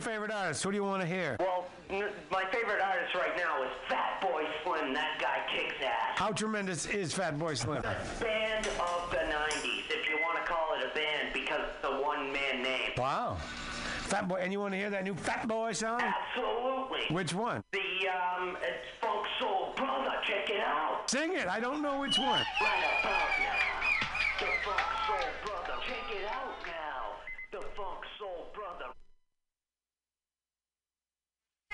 your favorite artist? Who do you want to hear? Well, n- my favorite artist right now is Fatboy Slim. That guy kicks ass. How tremendous is Fatboy Slim? The band of the 90s, if you want to call it a band, because it's a one man name. Wow. Fatboy, and you want to hear that new Fatboy song? Absolutely. Which one? The um, it's Funk Soul Brother. Check it out. Sing it. I don't know which one. Right about now. The Funk Soul Brother. Check it out now. The Funk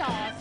そ。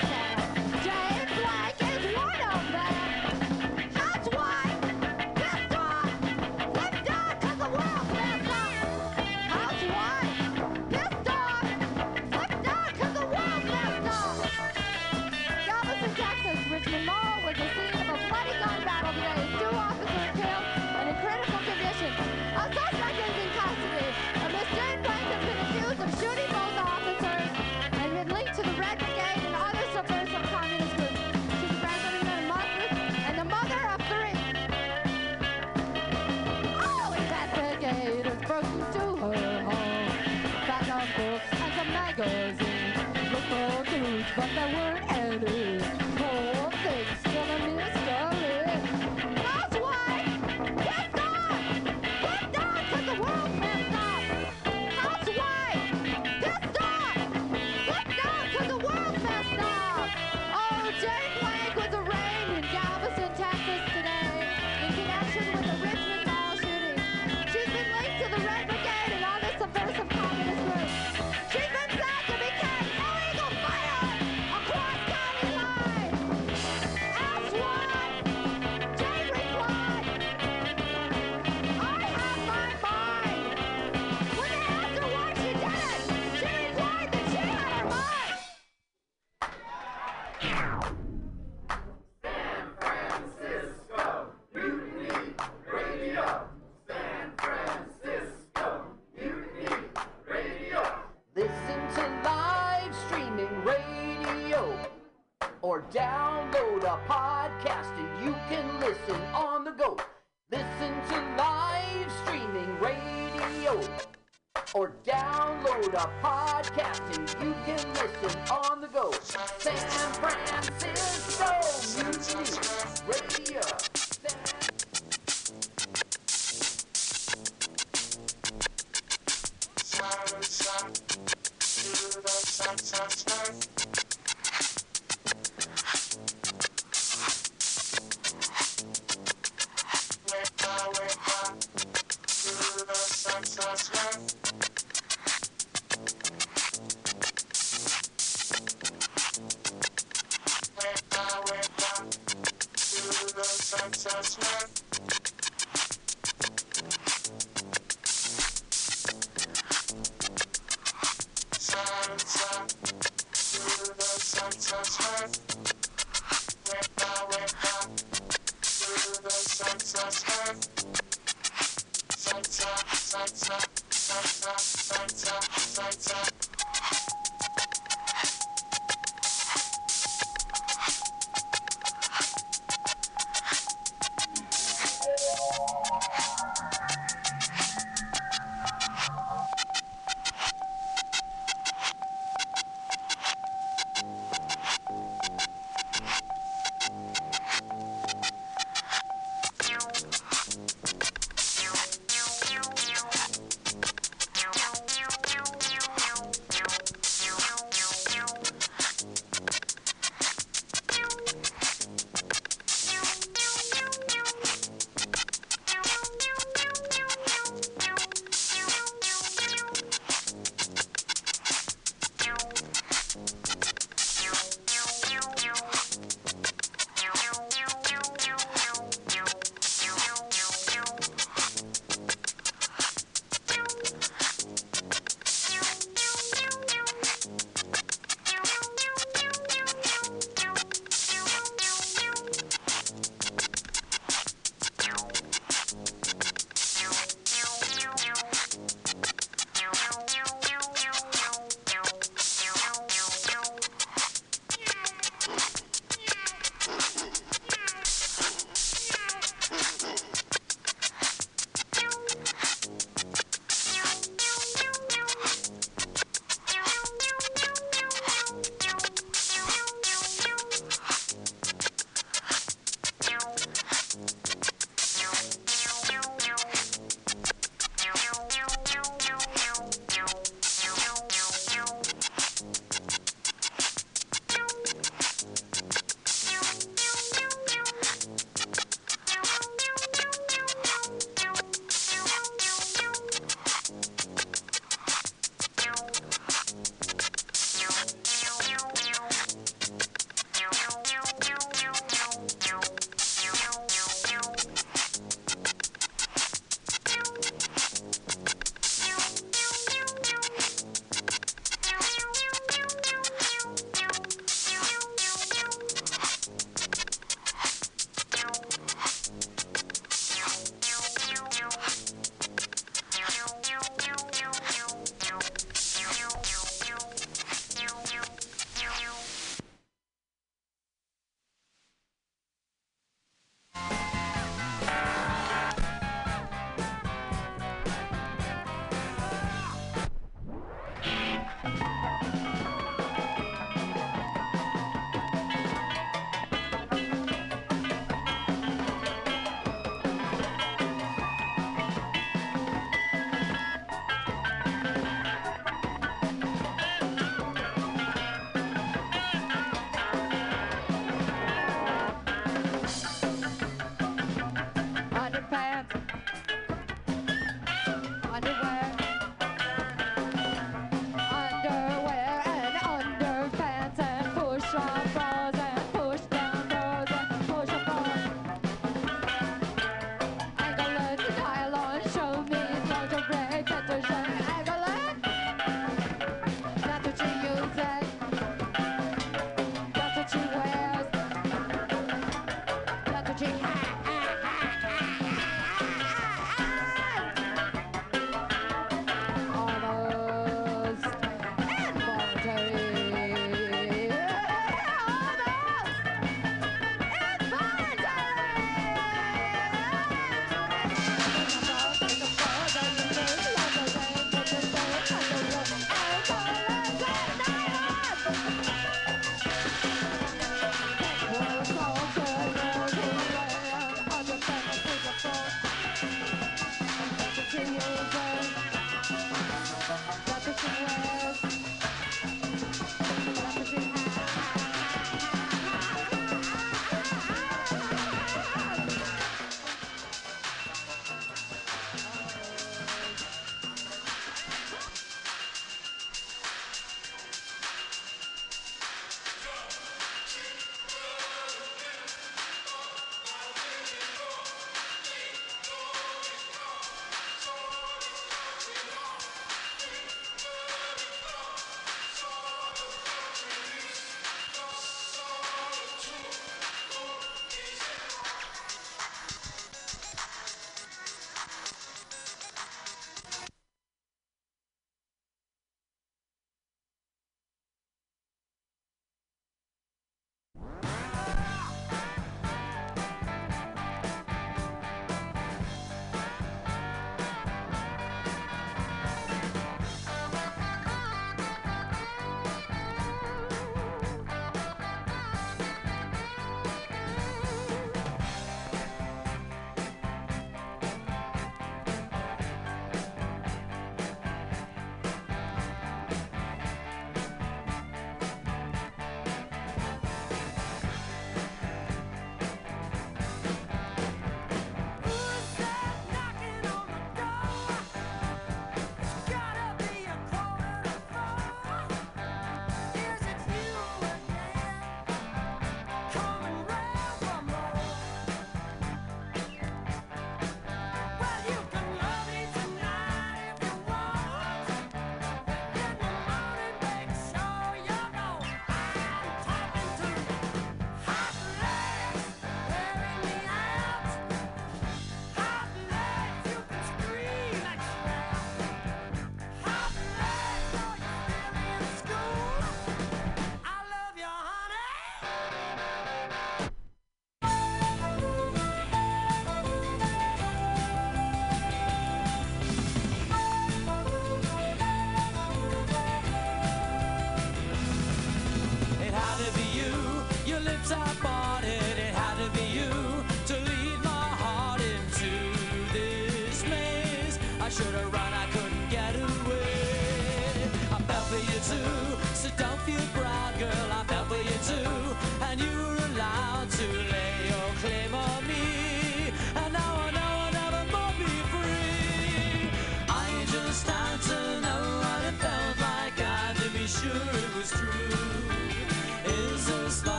but there were any.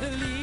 Lead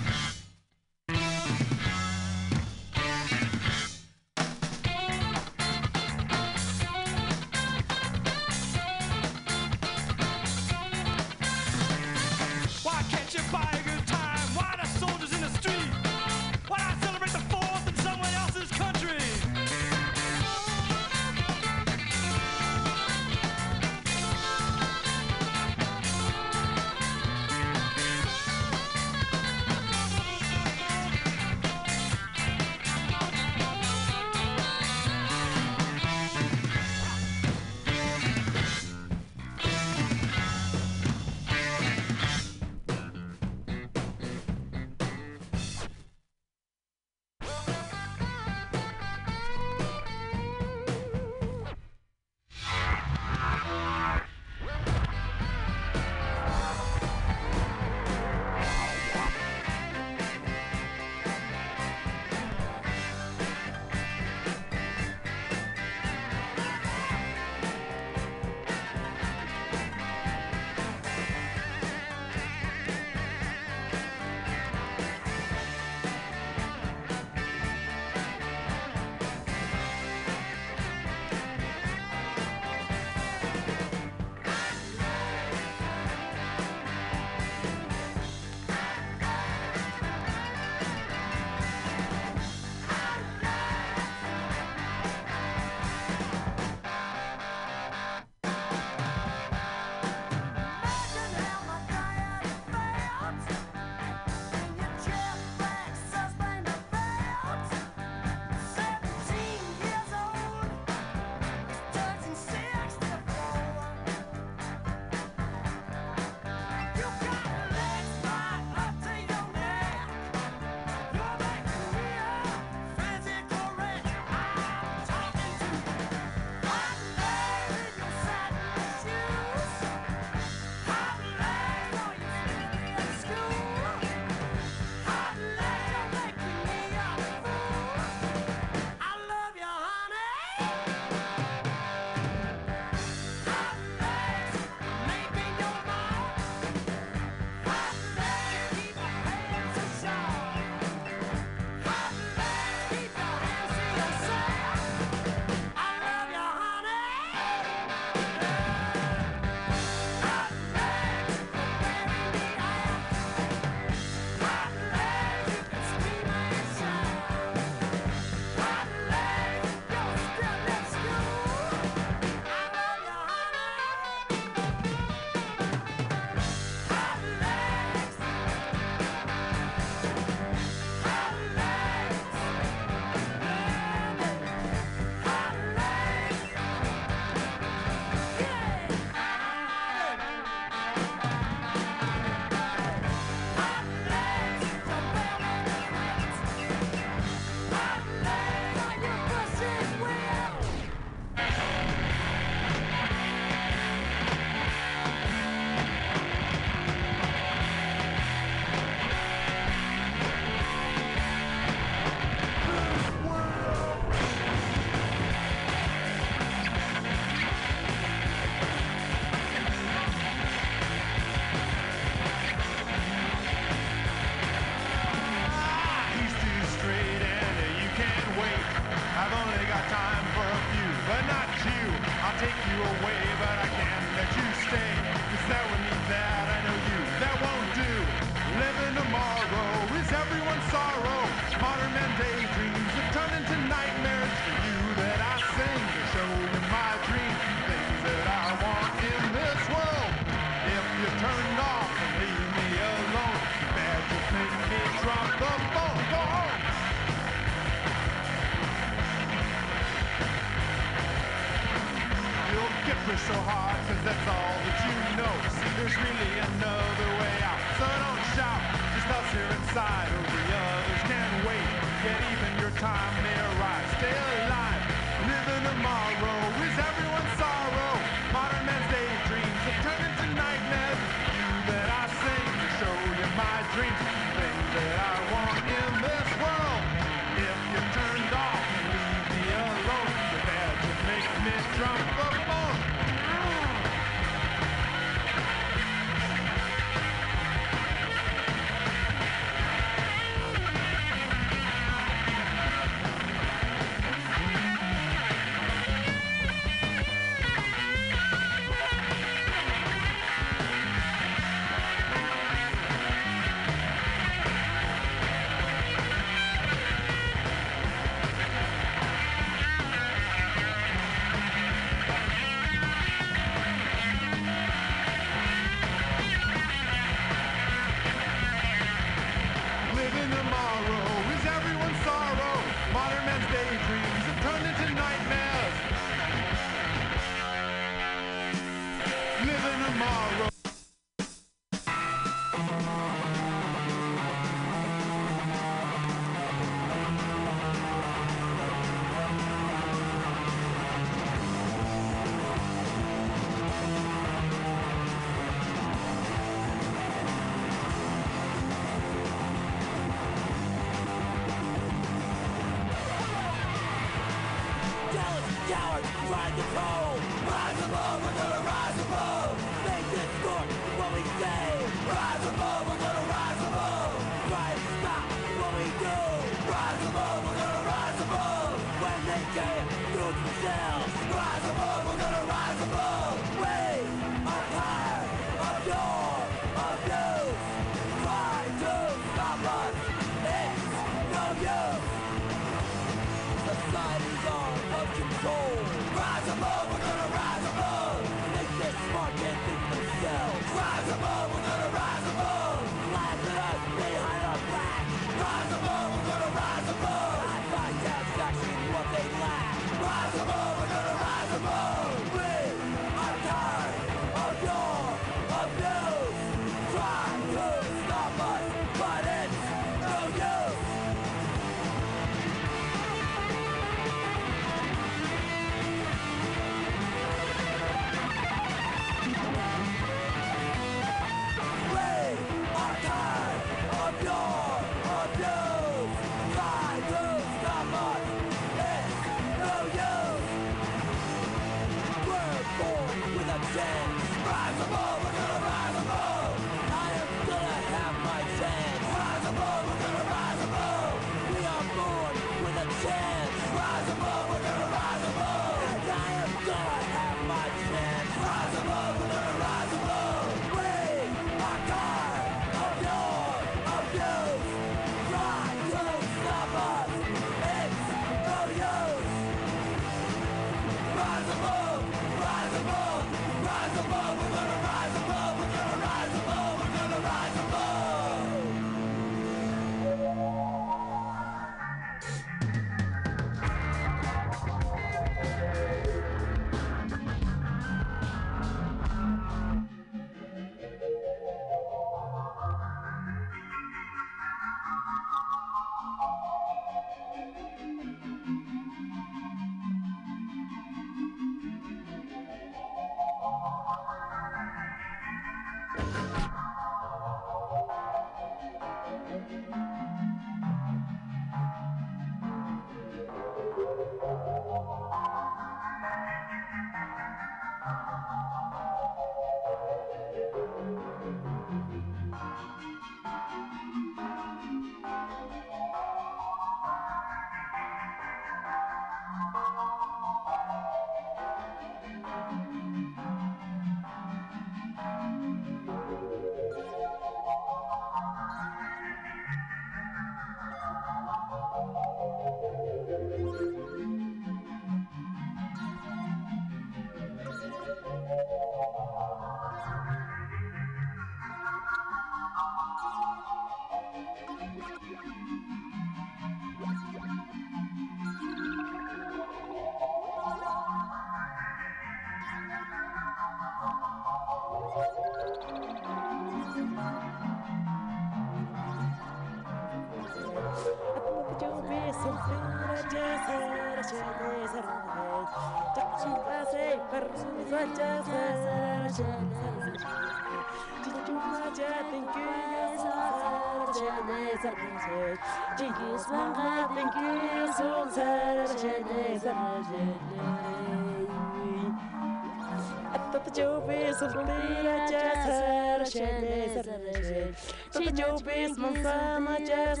But the job is my son, I just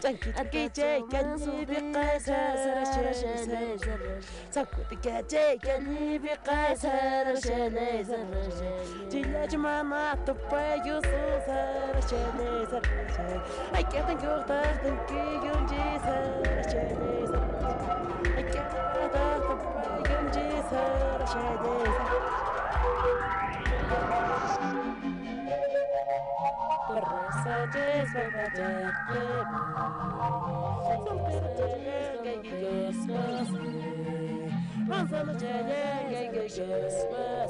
تنكتكيتي قلبي قاسر تنكتكيتي قلبي قاسر جيلاج ماما طبي يوصوص رشاني سرشاني أكيد تنكوغتر تنكي يونجي سرشاني سرشاني أكيد تنكوغتر طبي يونجي سرشاني سرشاني But messages were protected. Some pictures gave you Christmas. Christmas.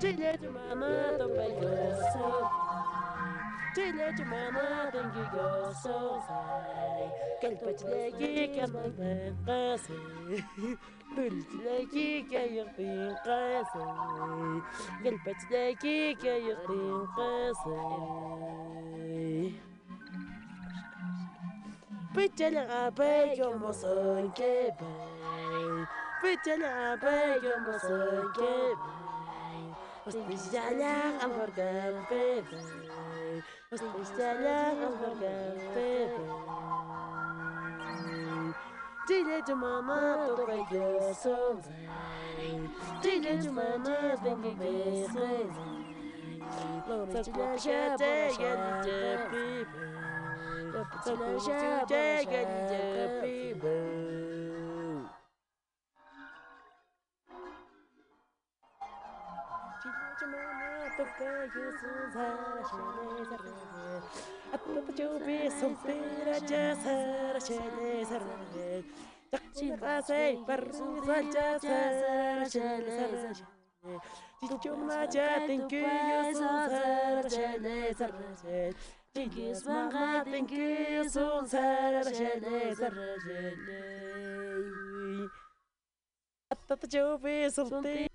Dile a tu mamá, don Belloso. Dile a tu mamá, don Guilloso. Que el pecho de aquí que es más de casa. قلت لك كيقين قاسي قلبت لك كيقين قاسي بتلعب يوم صنكبي بتلعب يوم صنكبي Hospitala hamburger baby. Hospitala hamburger baby. Dile to mama to buy your. Dile to mama baby baby. Hospitala hamburger baby. Hospitala hamburger baby. tocar yo sus aracheles arrede. A poco yo vi sompir a jazz aracheles arrede. تقشين راسي برزوز الجاز رجال سرجال تيجوم ما جاتن كي يسوز رجال سرجال تيجيس ما غاتن كي يسوز رجال سرجال أبطت جوبي سلطي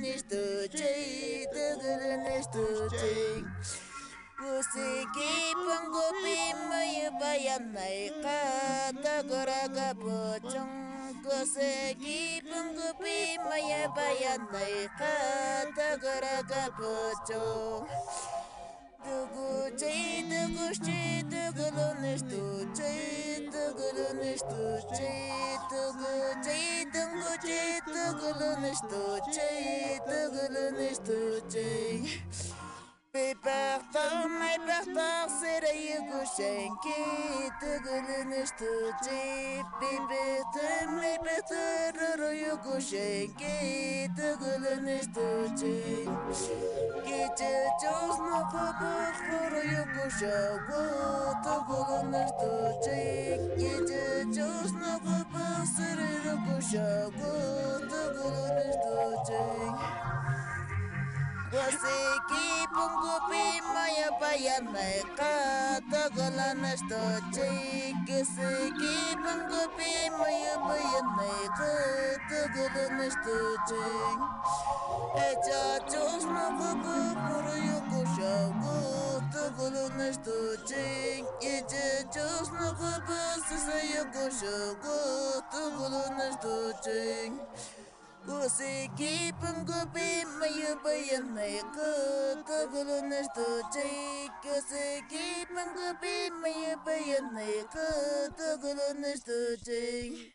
estoy, tăgărân estoy. Usiki pongo pima y vaya naika, tăgăraga pochung. Usiki pongo pima y vaya naika, tăgăraga pochung. Dugucei, dugucei, tăgărân estoy, tăgărân estoy. çiğ tıgılın iştu çiğ tıgılın iştu çiğ Pipertar, mai pertar, sereyi kuşen ki Tıgılın iştu çiğ Pipertar, mai pertar, rırıyı kuşen ki Tıgılın iştu çiğ Gece çözme kapık, rırıyı kuşağı Tıgılın iştu çiğ Gece çözme kapık, sereyi jogo tudo nos dois. Você que pungo pima e apanha meca, togola nas dois. Você que pungo pima e apanha meca, togola nas dois. É já chus. колонна, что чекете, честно копаться, сая коша, кота колонна, что чек. Косы кипом копи, мою баянная кота колонна, что чек. Косы кипом копи, мою баянная кота колонна, что чек.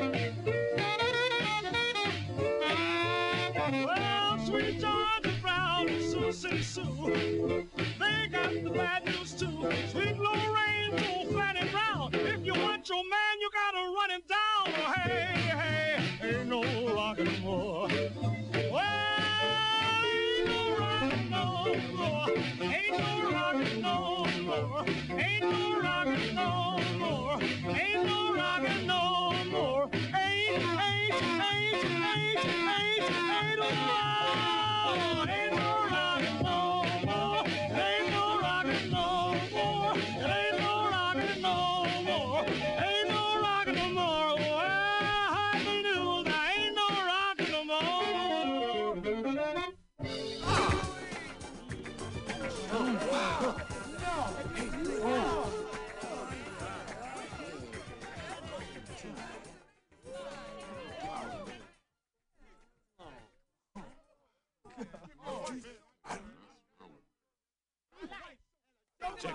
Thank you.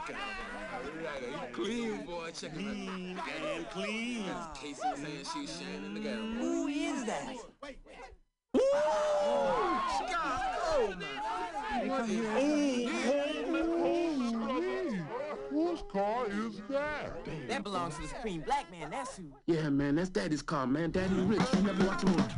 Check you clean, boy. Check it out. Clean, and clean. That's Casey saying she's shining the game. Who is that? Wait, wait. Ooh! Oh, God, oh, hey, Whose car is that? Damn. That belongs to the Supreme Black Man, that's who. Yeah, man, that's Daddy's car, man. Daddy rich. You never watch him on.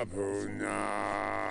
Abuna.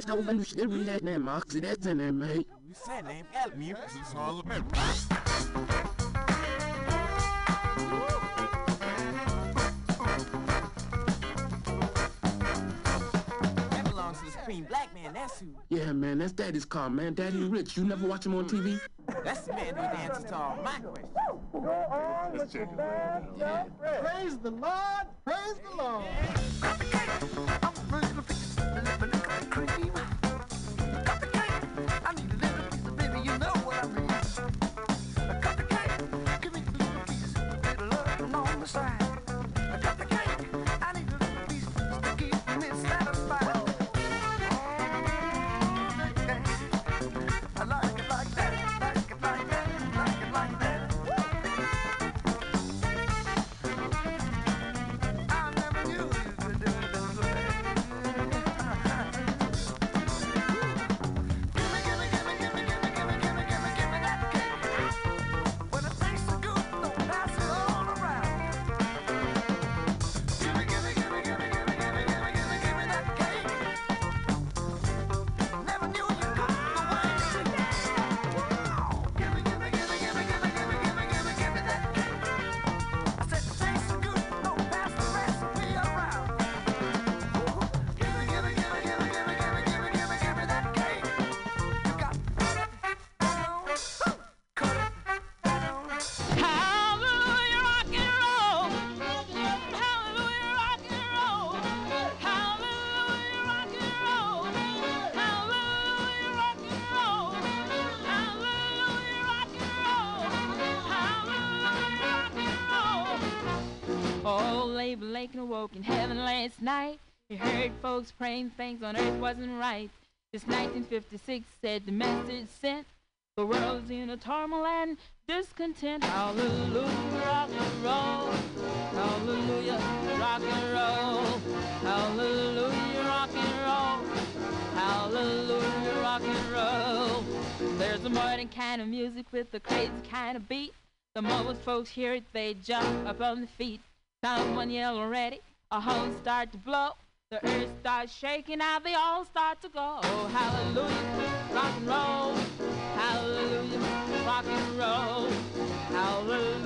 don't when you should read that name, that's in there, mate. You said help me, all black man, that's who. Yeah, man, that's daddy's car, man. Daddy rich. You never watch him on TV? That's the man who dances to all my questions. Go on Let's with your bad yeah. Praise the Lord. Praise the Lord pretty last night. He heard folks praying things on earth wasn't right. This 1956 said the message sent. The world's in a turmoil and discontent. Hallelujah, rock and roll. Hallelujah, rock and roll. Hallelujah, rock and roll. Hallelujah, rock and roll. There's a modern kind of music with a crazy kind of beat. The moment folks hear it, they jump up on their feet. Someone yell ready, a horn start to blow. The earth starts shaking, now they all start to go. Oh, hallelujah, rock and roll. Hallelujah, rock and roll. Hallelujah,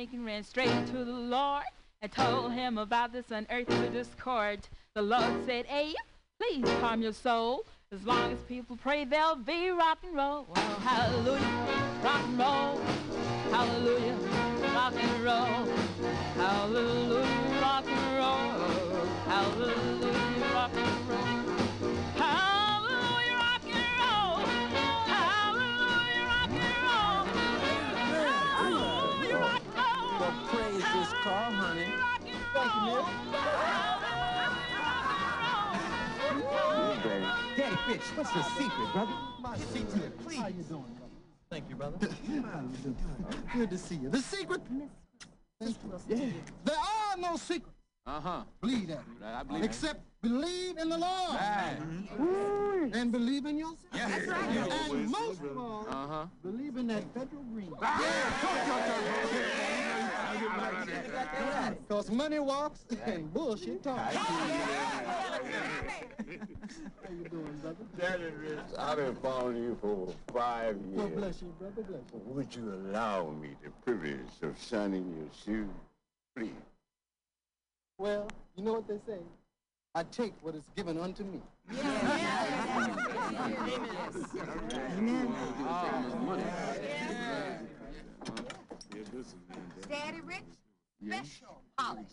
Lincoln ran straight to the Lord and told him about this unearthly discord. The Lord said, Abe, please calm your soul. As long as people pray, they'll be rock and roll. Well, hallelujah, rock and roll. Hallelujah, rock and roll. Hallelujah, rock and roll. Hallelujah, rock and roll. Daddy Rich, what's the secret, brother? My secret, please. How you doing, brother? Thank you, brother. Good to see you. The secret? Yeah. There are no secrets. Uh-huh. Believe that. I believe it. Except believe in the Lord. Right. And believe in yourself. Yeah. That's right. And most of all, Uh-huh. believe in that federal green. Because money walks and bullshit talks. How you doing, brother? Daddy Rich, I've been following you for five years. God bless you, brother. Bless you. Would you allow me the privilege of shining your shoes, please? Well, you know what they say. I take what is given unto me. Amen. Amen. Daddy Rich, special polish.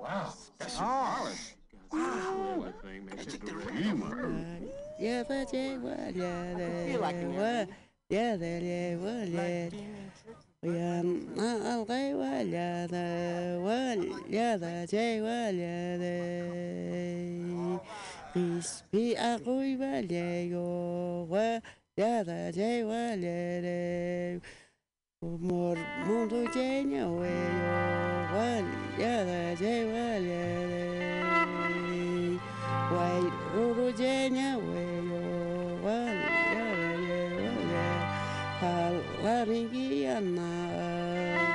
Wow, that's Oh. polish. Wow. thing, man. Check the rim. Yeah, but yeah, well, yeah, feel like an well, yeah, that, yeah, well, yeah. Yeah, I'll say, well, yeah, the, well, yeah, the, yeah, well, yeah, the. Crispy, I Wait, Ruru Jenya, Waringiana,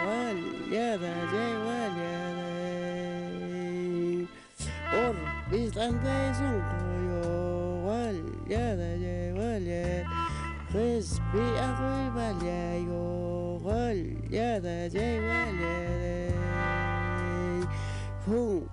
Walyada, Jay Walyada, Or Bizanday Zungoyo, Walyada, Jay Walyada, Frisbee Agui Valyayo, Walyada, Jay Walyada, Hung.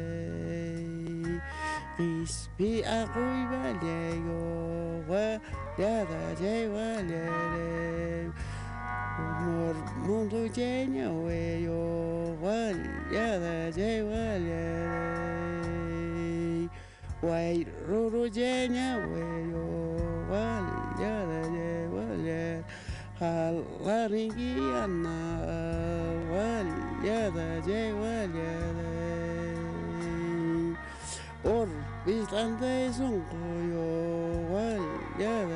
Crispy, I go well, yeah, yo, well, yeah, the J well, yeah, the More mundo lleno, way, yo, well, yeah, the J well, yeah, the White Ruru lleno, way, yo, well, yeah, the J well, yeah. Halaringiana, well, yeah, the J, Or Islande Zungo, well, yeah,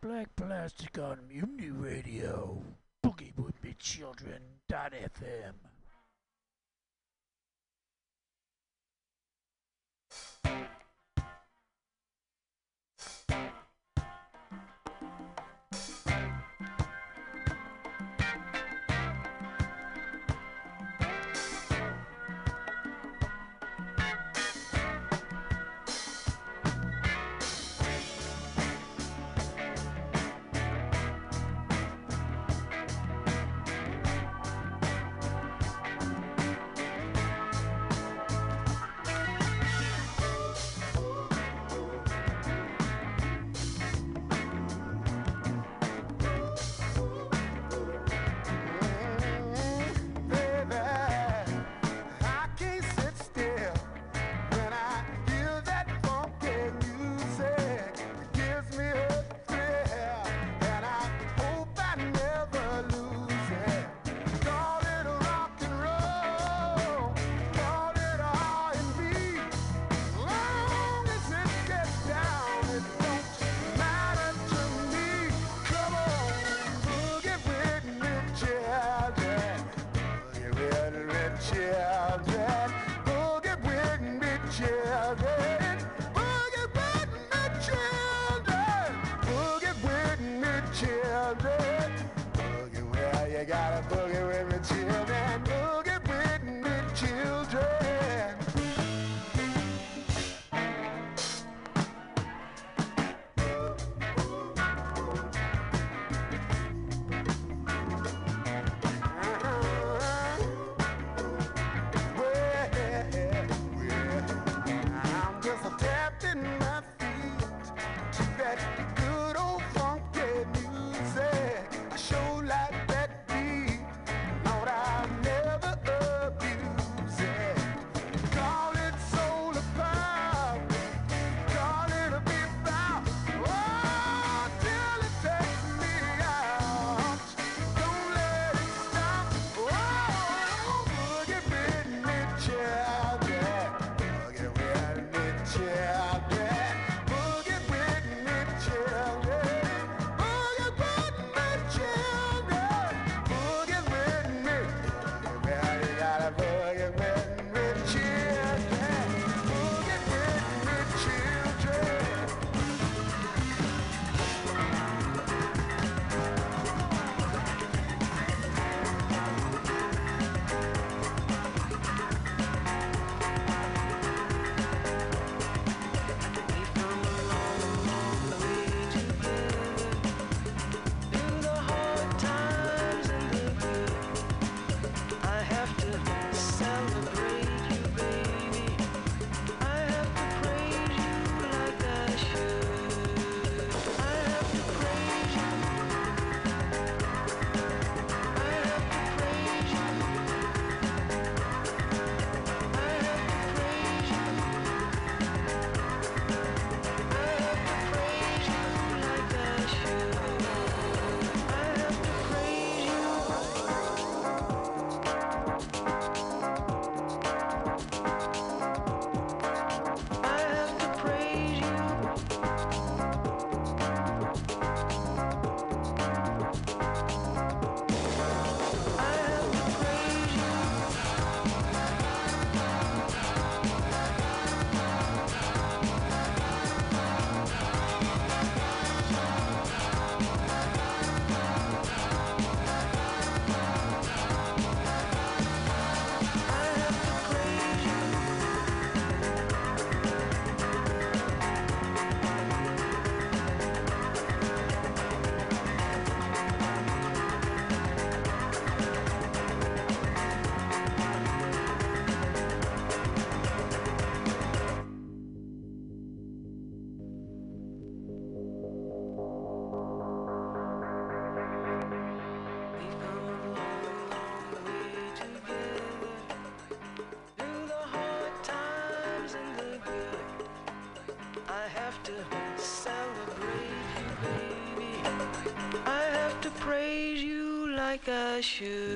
black plastic on Mutiny Radio. Boogie with me children. Dot FM. shoe.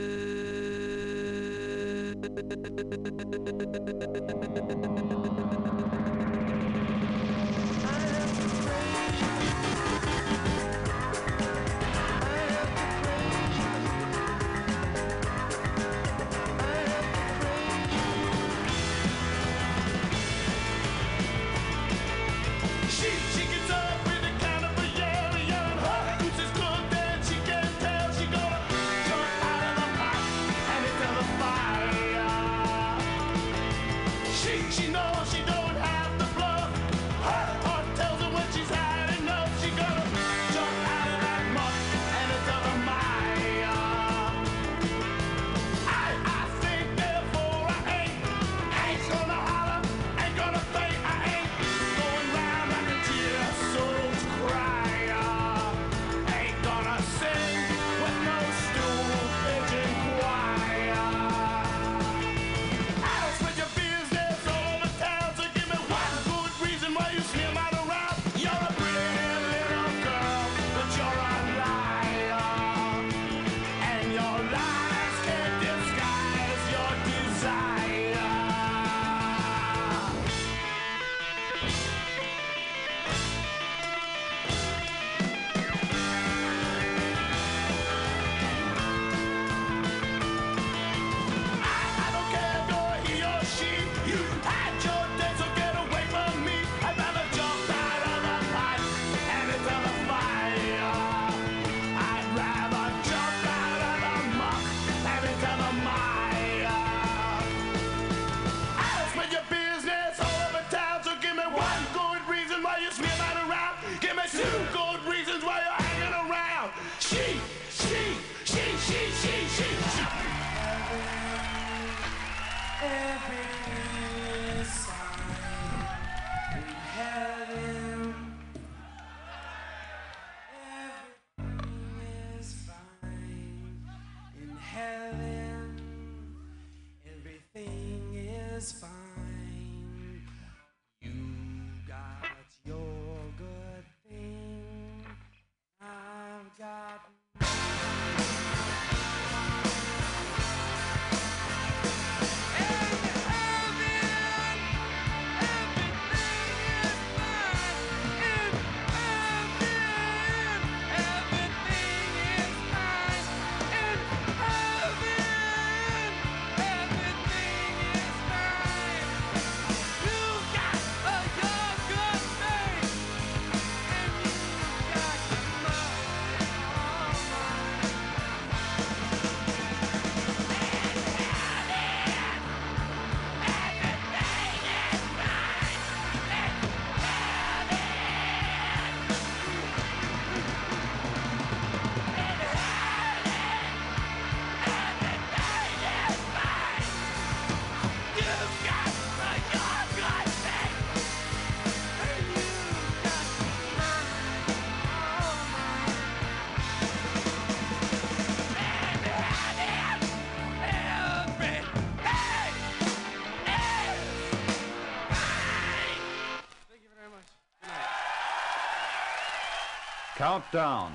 Countdown.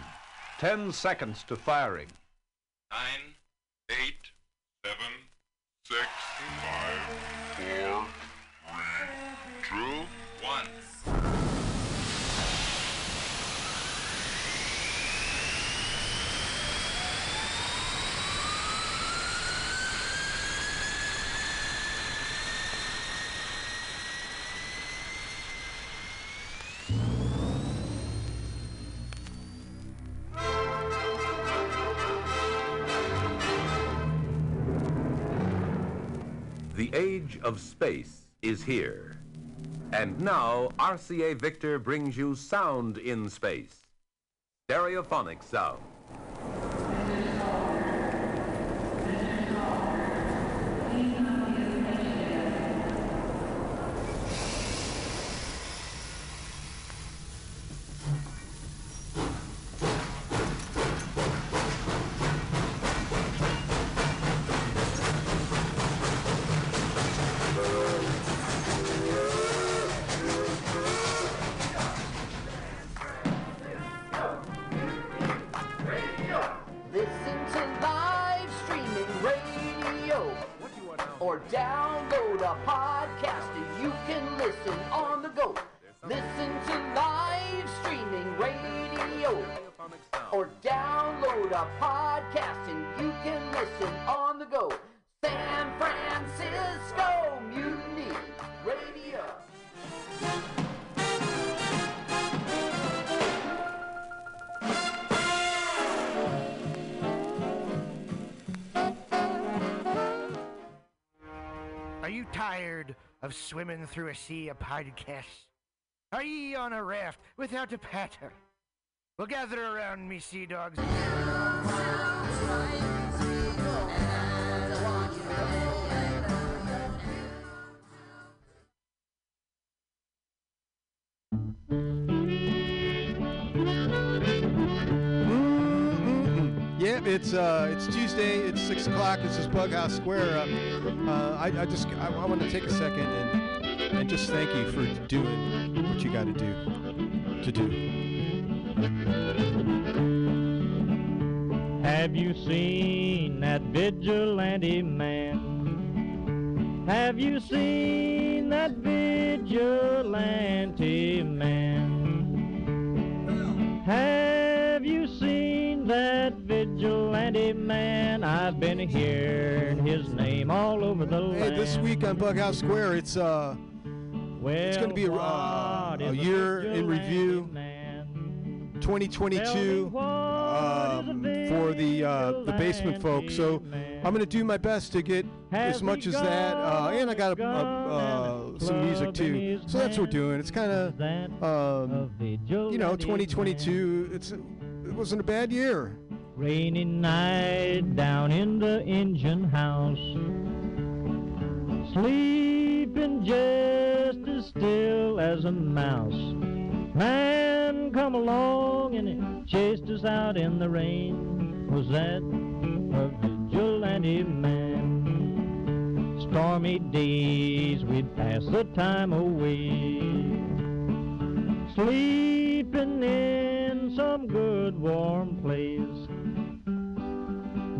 10 seconds to firing. of space is here. And now RCA Victor brings you sound in space. Stereophonic sound. Through a sea of podcasts? Are ye on a raft without a paddle? Well, gather around me, sea dogs. Yep, it's uh, it's Tuesday. It's six o'clock. This is Bughouse Square. Uh, uh, I, I just I, I want to take a second and and just thank you for doing what you got to do to do. Have you seen that vigilante man? Have you seen that vigilante man? Have you seen that vigilante man? I've been hearing his name all over the Hey, land. this week on Bughouse Square, it's uh, it's going to be a, uh, a year in review, 2022 um, for the uh, the basement folks. So I'm going to do my best to get as much as that, uh, and I got a, uh, some music too. So that's what we're doing. It's kind of um, you know 2022. It's it wasn't a bad year. Rainy night down in the engine house. Sleeping just as still as a mouse. Man come along and he chased us out in the rain. Was that a vigilante man? Stormy days we'd pass the time away. Sleeping in some good warm place.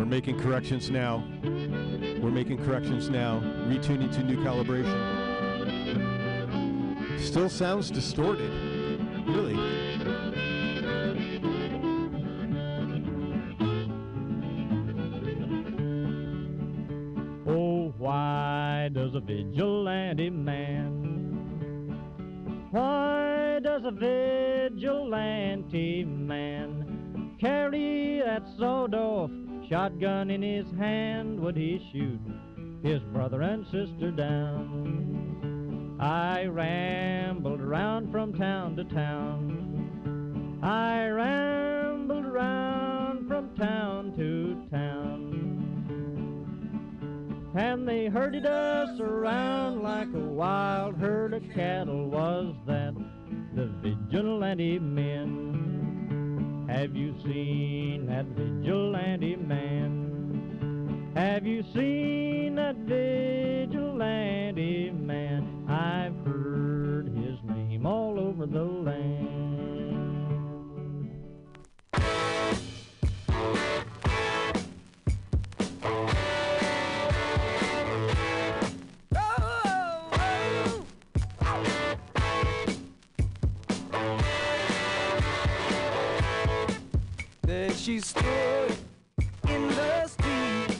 We're making corrections now. We're making corrections now. Retuning to new calibration. Still sounds distorted. Really. Oh, why does a vigilante man? Why does a vigilante man carry that sawed-off shotgun in his hand? Would he shoot his brother and sister down? I rambled around from town to town. I rambled around from town to town. And they herded us around like a wild herd of cattle. Was that the vigilante men? Have you seen that vigilante man? Have you seen that vigilante man? I've heard his name all over the land. She stood in the street,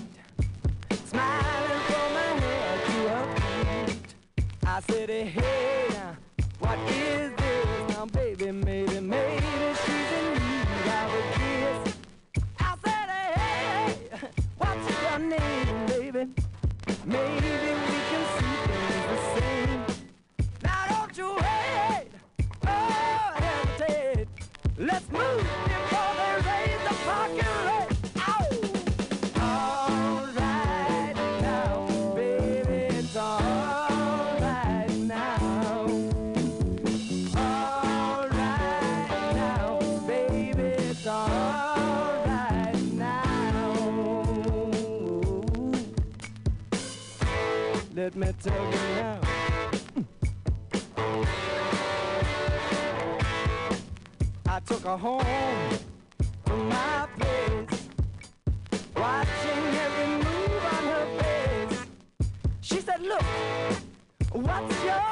smiling from her head to her feet. I said, hey, what is I took her home to my place, watching every move on her face. She said, Look, what's your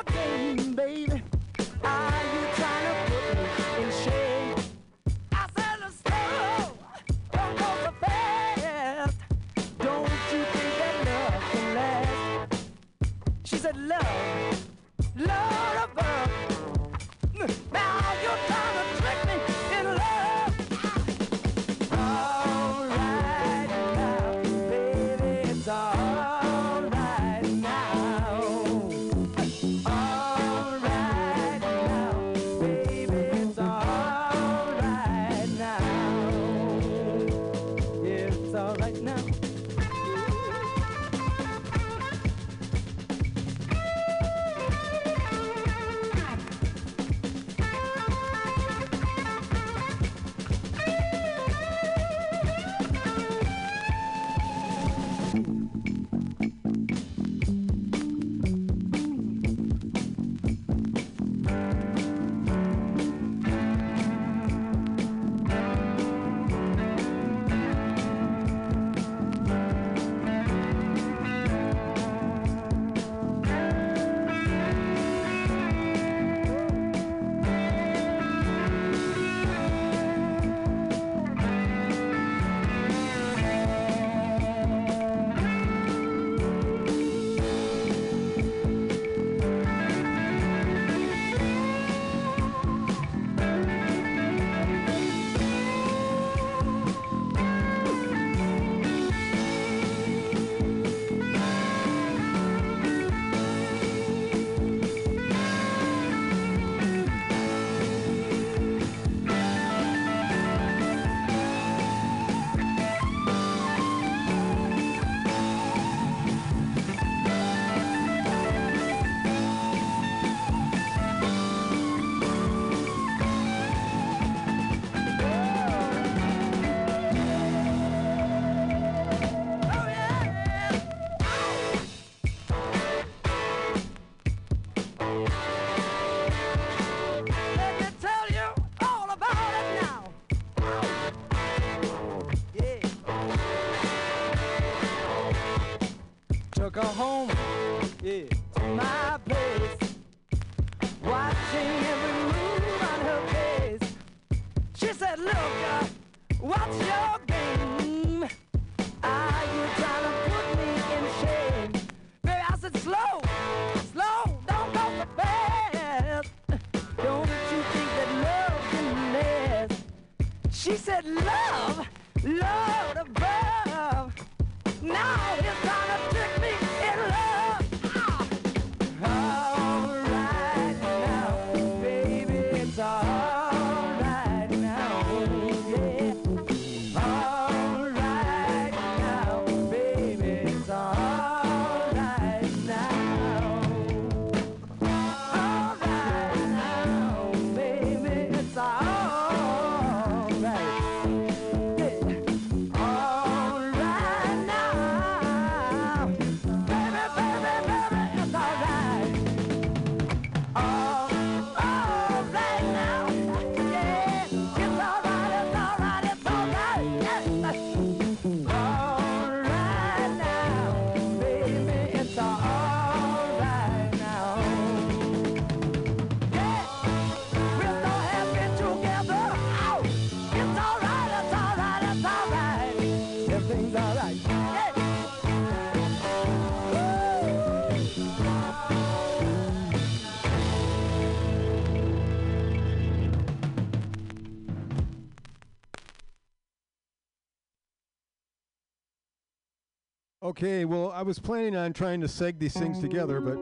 Okay, well, I was planning on trying to seg these things together, but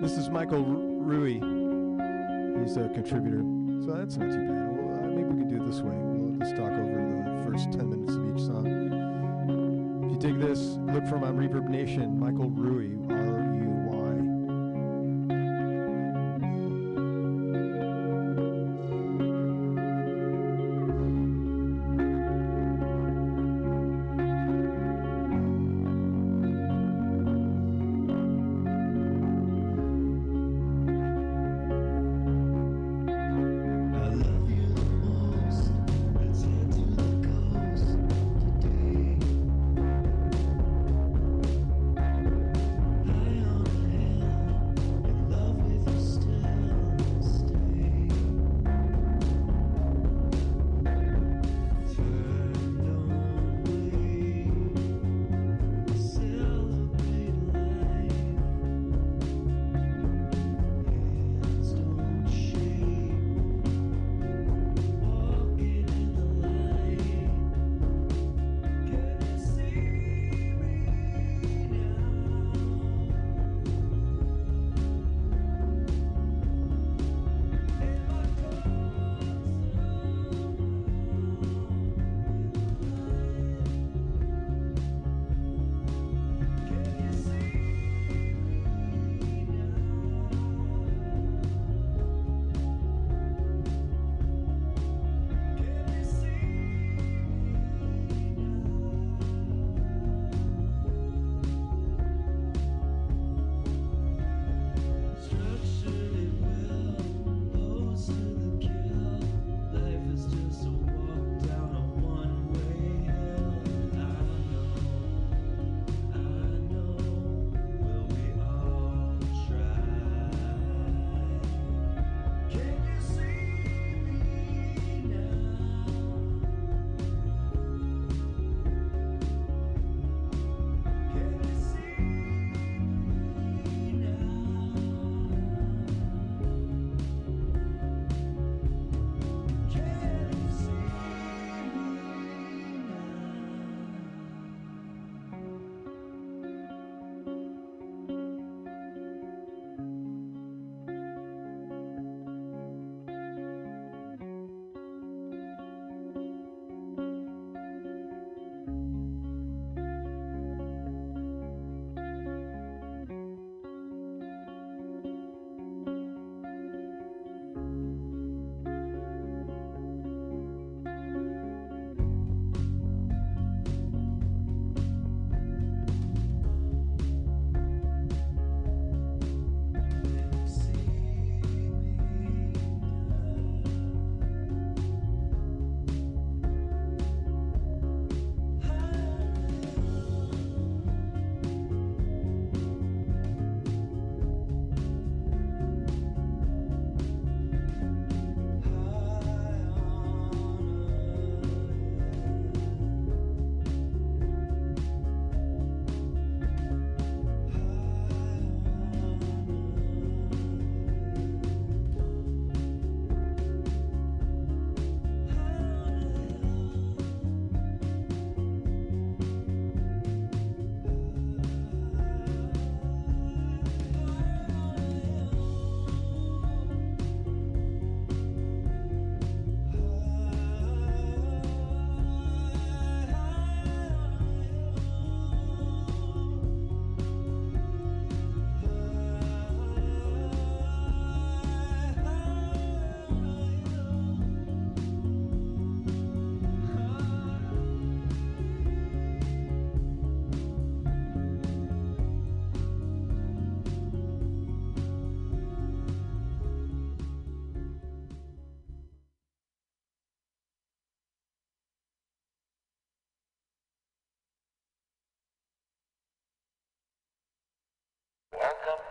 this is Michael Rui. He's a contributor, so that's not too bad. Well, uh, maybe we can do it this way. We'll just talk over the first 10 minutes of each song. If you dig this, look for him on Reverb Nation, Michael Rui,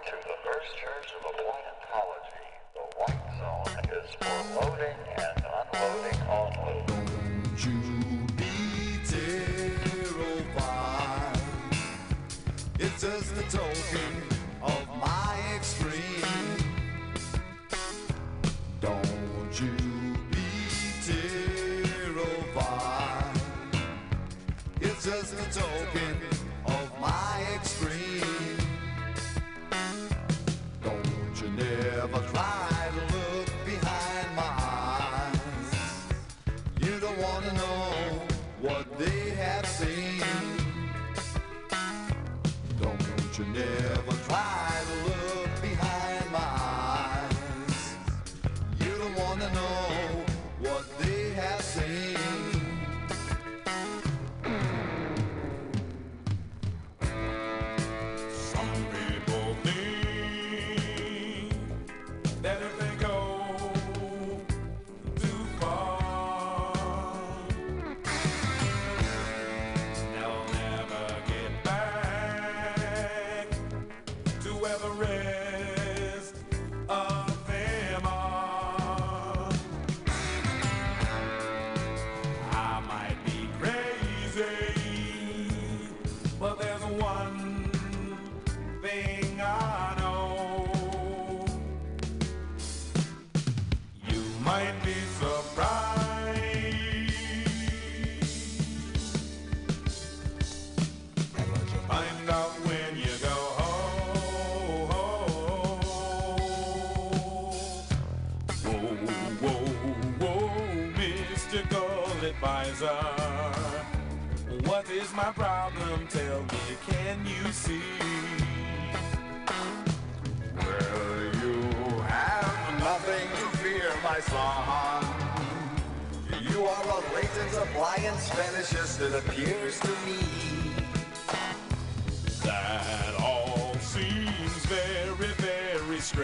to the First Church of Appliantology. The white zone is for loading and unloading only. Don't be terrified. It's just a token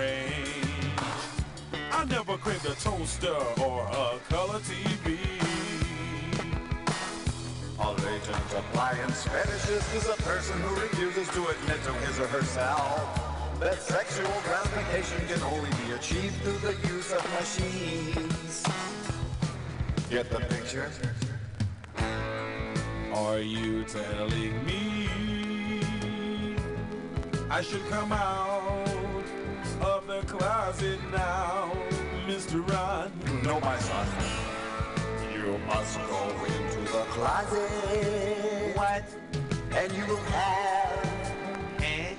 strange. I never craved a toaster or a color TV. A latent appliance fetishist is a person who refuses to admit to his or herself that sexual gratification can only be achieved through the use of machines. Get the picture? Are you telling me I should come out closet now, Mr. Ron? No, my son. You must go into the closet. What? And you will have. Eh?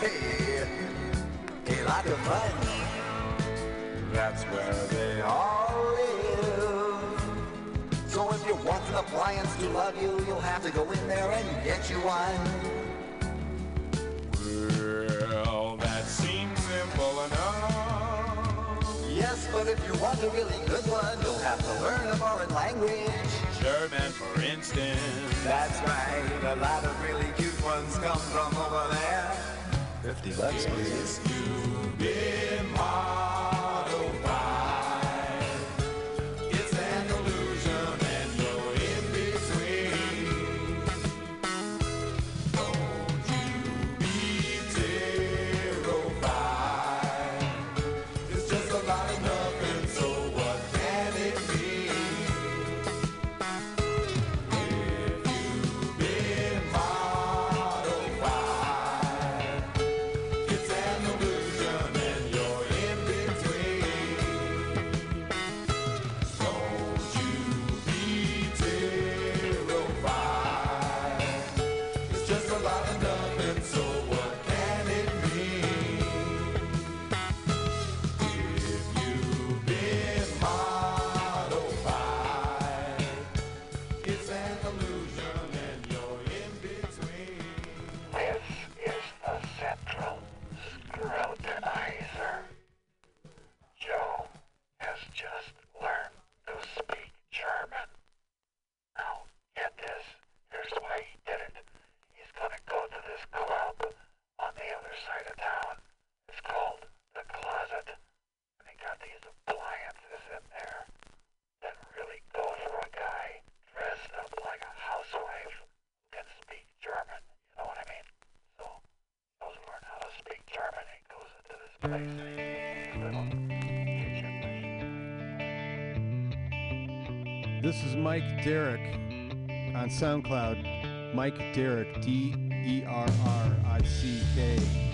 Hey, a lot of fun. That's where they all live. So if you want an appliance to love you, you'll have to go in there and get you one. If you want a really good one, you'll have to learn a foreign language. German, for instance. That's right. A lot of really cute ones come from over there. 50 bucks, please. You've been modified. SoundCloud, Mike Derrick, D E R R I C K.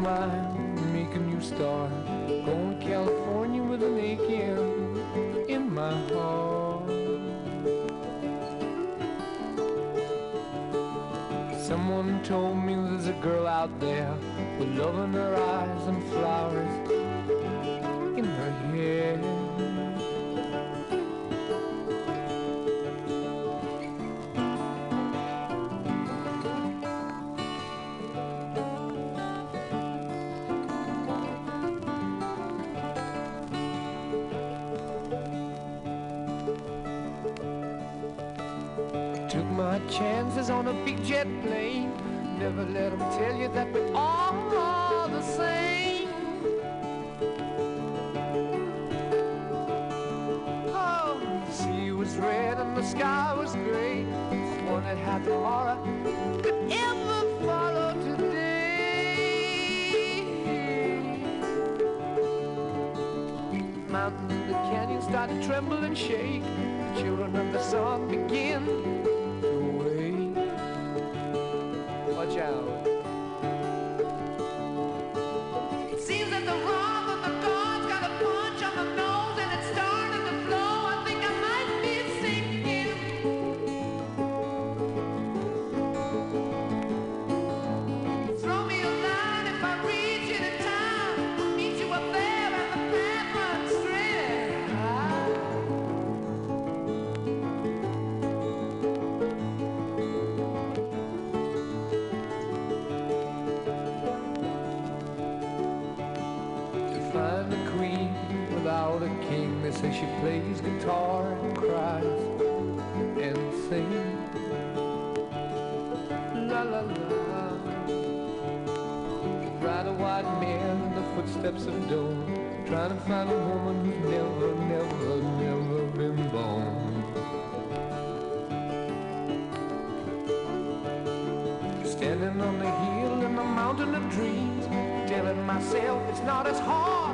mind, make a new start. Going to California with an aching in my heart. Someone told me there's a girl out there with love in her eyes and flowers in her hair. On a big jet plane. Never let 'em tell you that we're all the same. Oh, the sea was red and the sky was gray. Wondered how tomorrow could ever follow today. Mountains and the canyons start to tremble and shake. The children of the sun begin To find a woman who's never, never, never been born. Standing on the hill in the mountain of dreams, telling myself it's not as hard,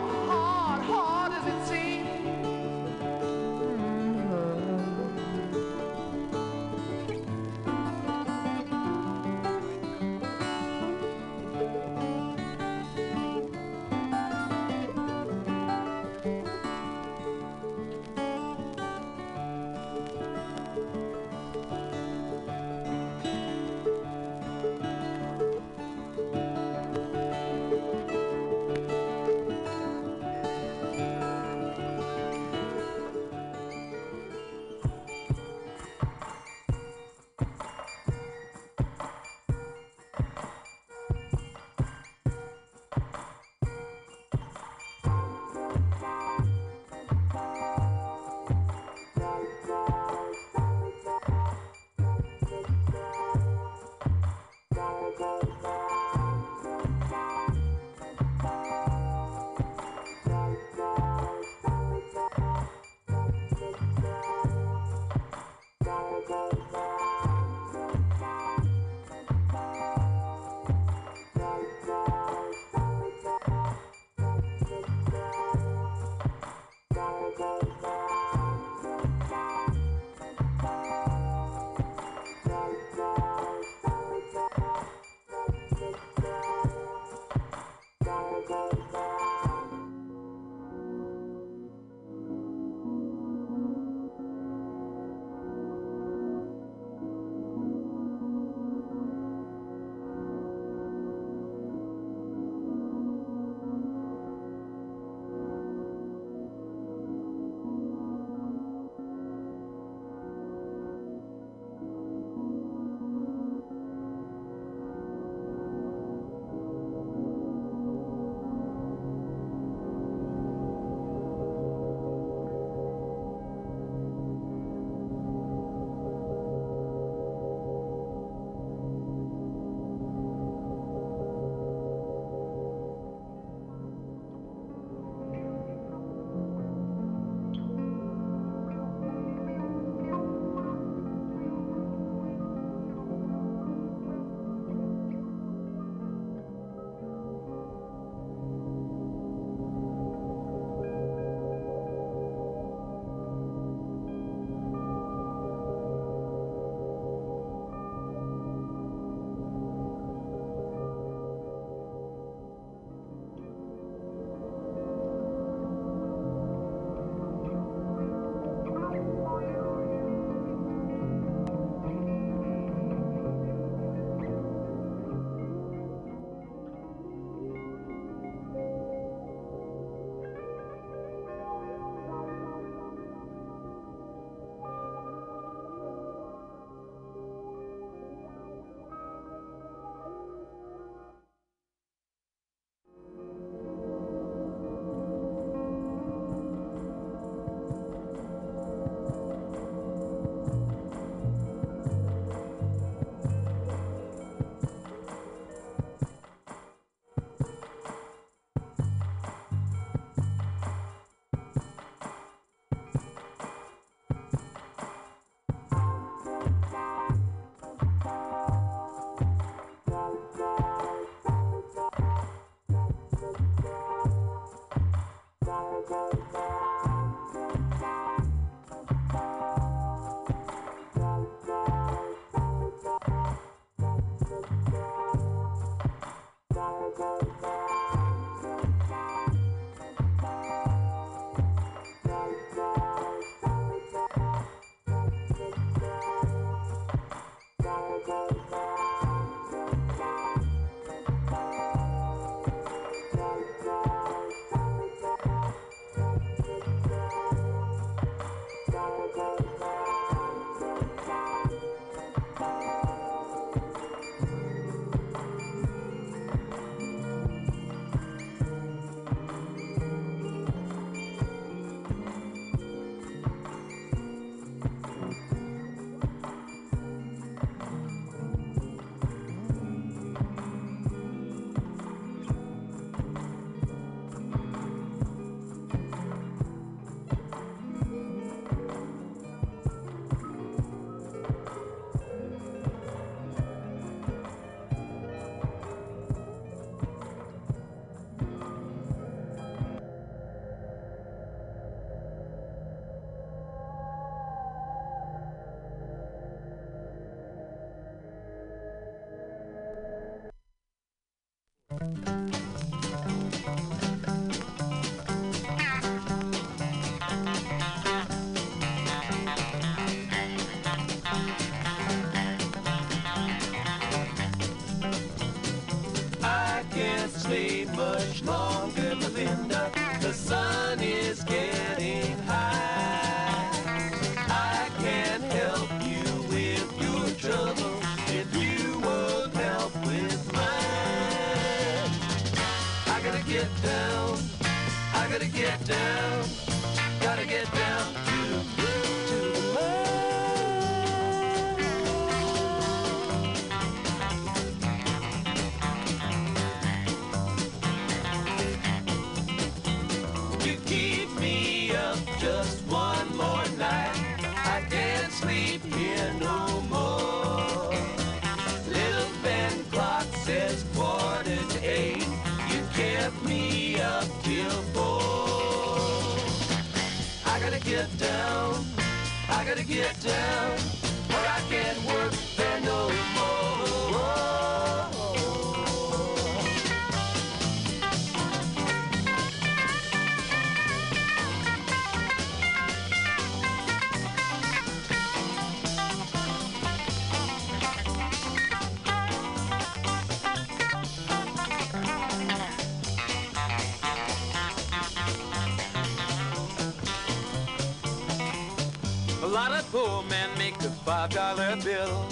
five dollar bill,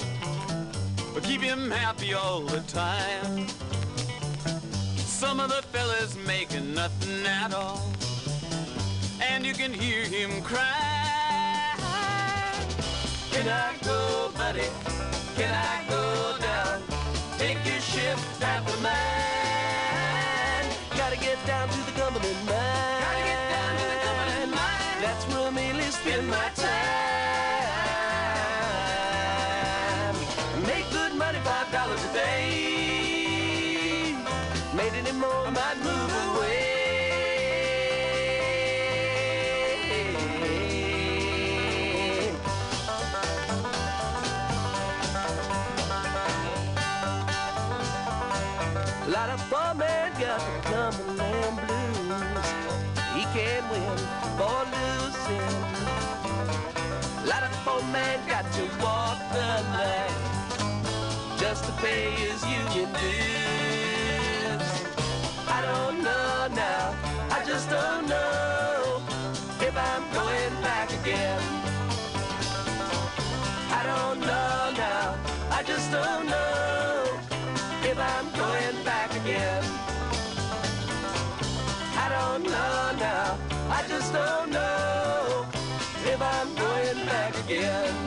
but keep him happy all the time. Some of the fellas making nothing at all, and you can hear him cry. Can I go, buddy? Can I go down? Take your shift after mine. Gotta get down to the Cumberland mine. Gotta get down to the Cumberland mine. That's where I mainly spend my can't win for losing. A lot of poor men got to walk the night just to pay his union dues. I don't know now, I just don't know if I'm going back again. I don't know now, I just don't know again.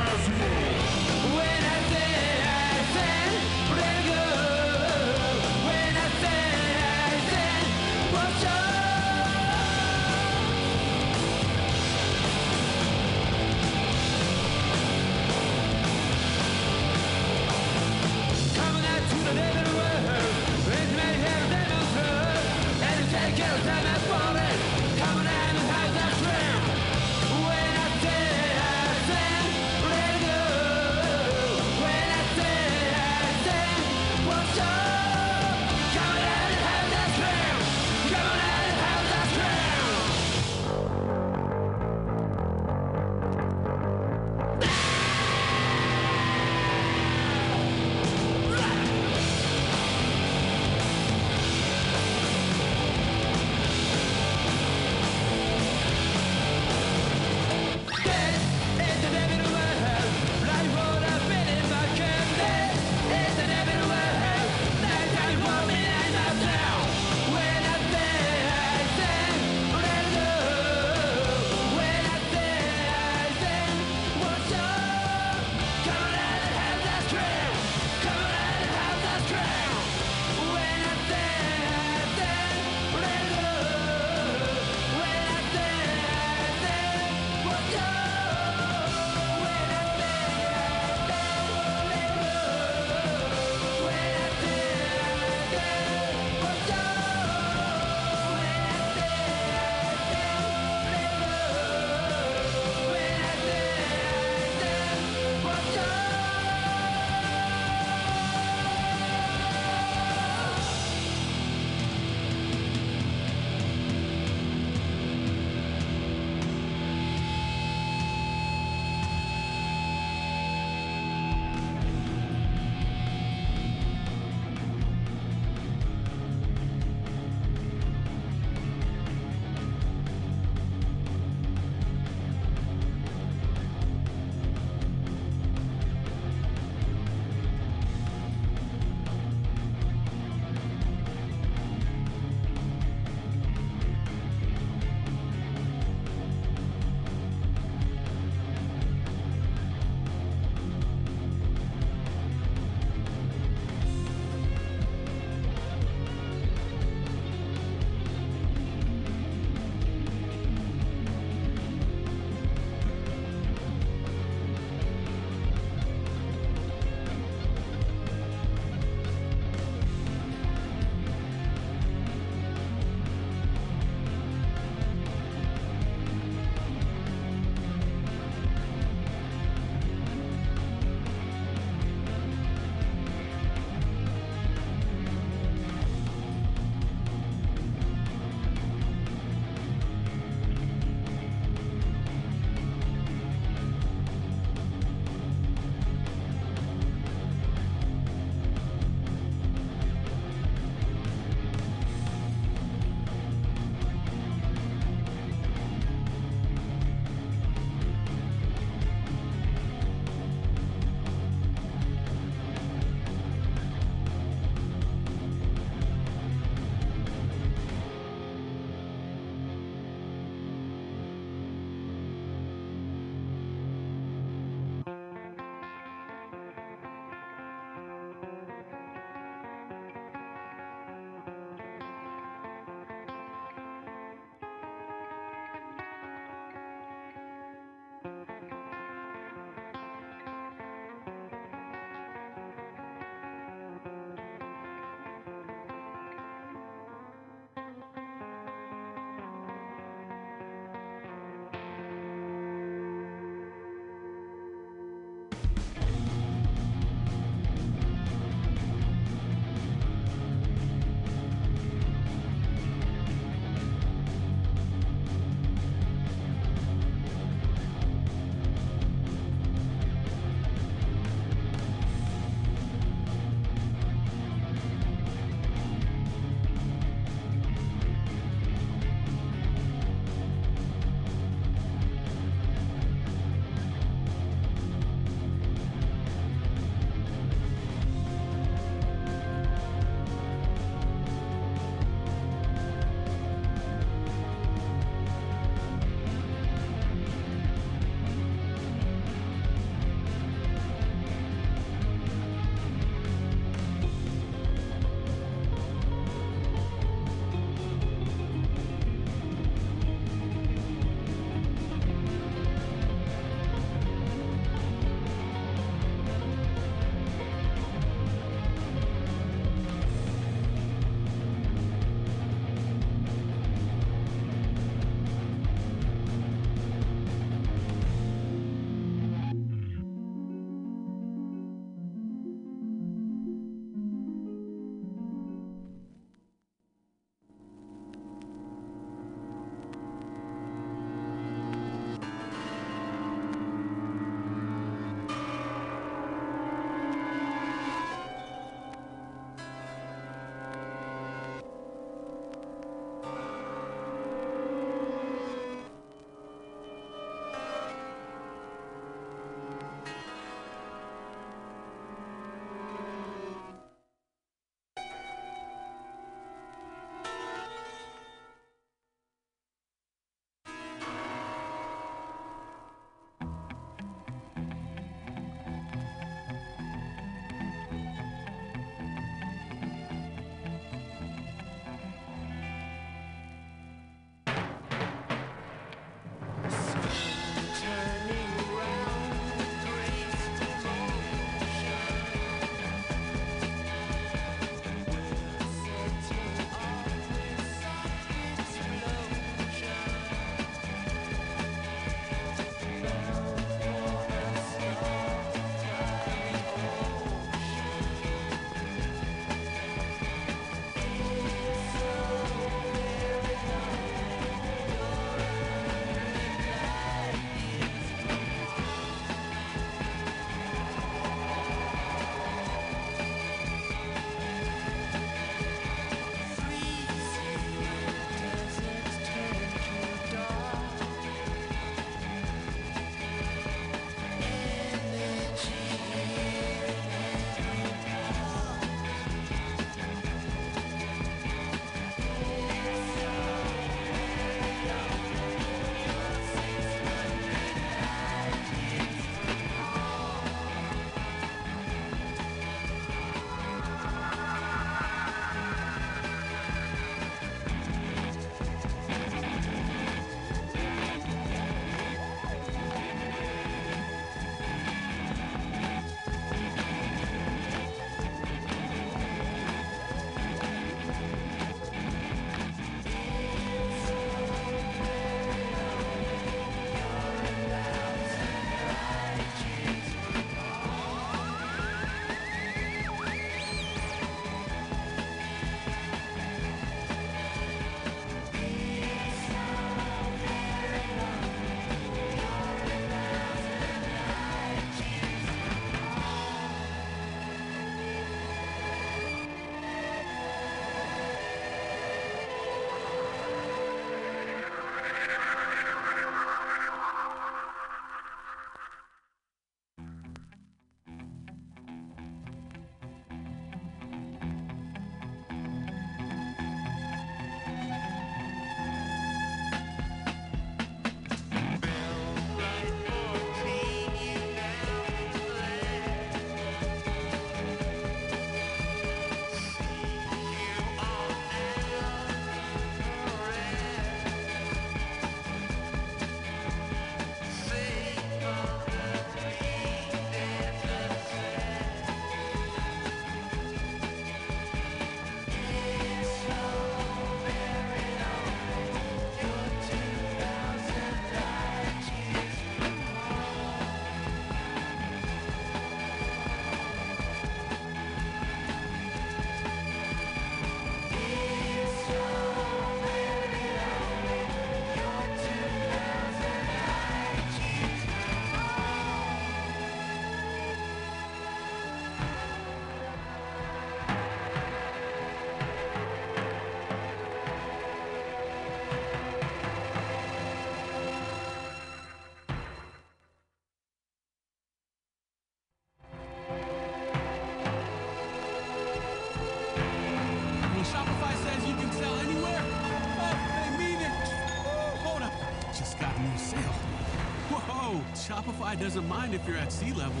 doesn't mind if you're at sea level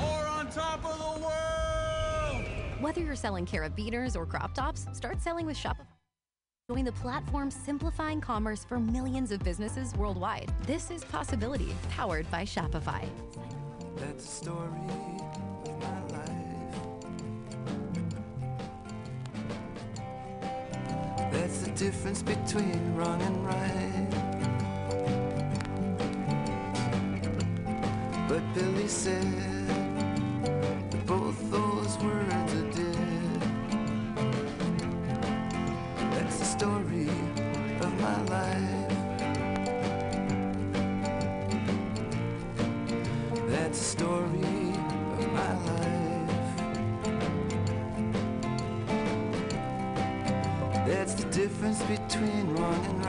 or on top of the world. Whether you're selling carabiners or crop tops, start selling with Shopify. Join the platform simplifying commerce for millions of businesses worldwide. This is Possibility, powered by Shopify. That's the story of my life. That's the difference between wrong and right. said that both those words are dead. That's the story of my life. That's the story of my life. That's the difference between wrong and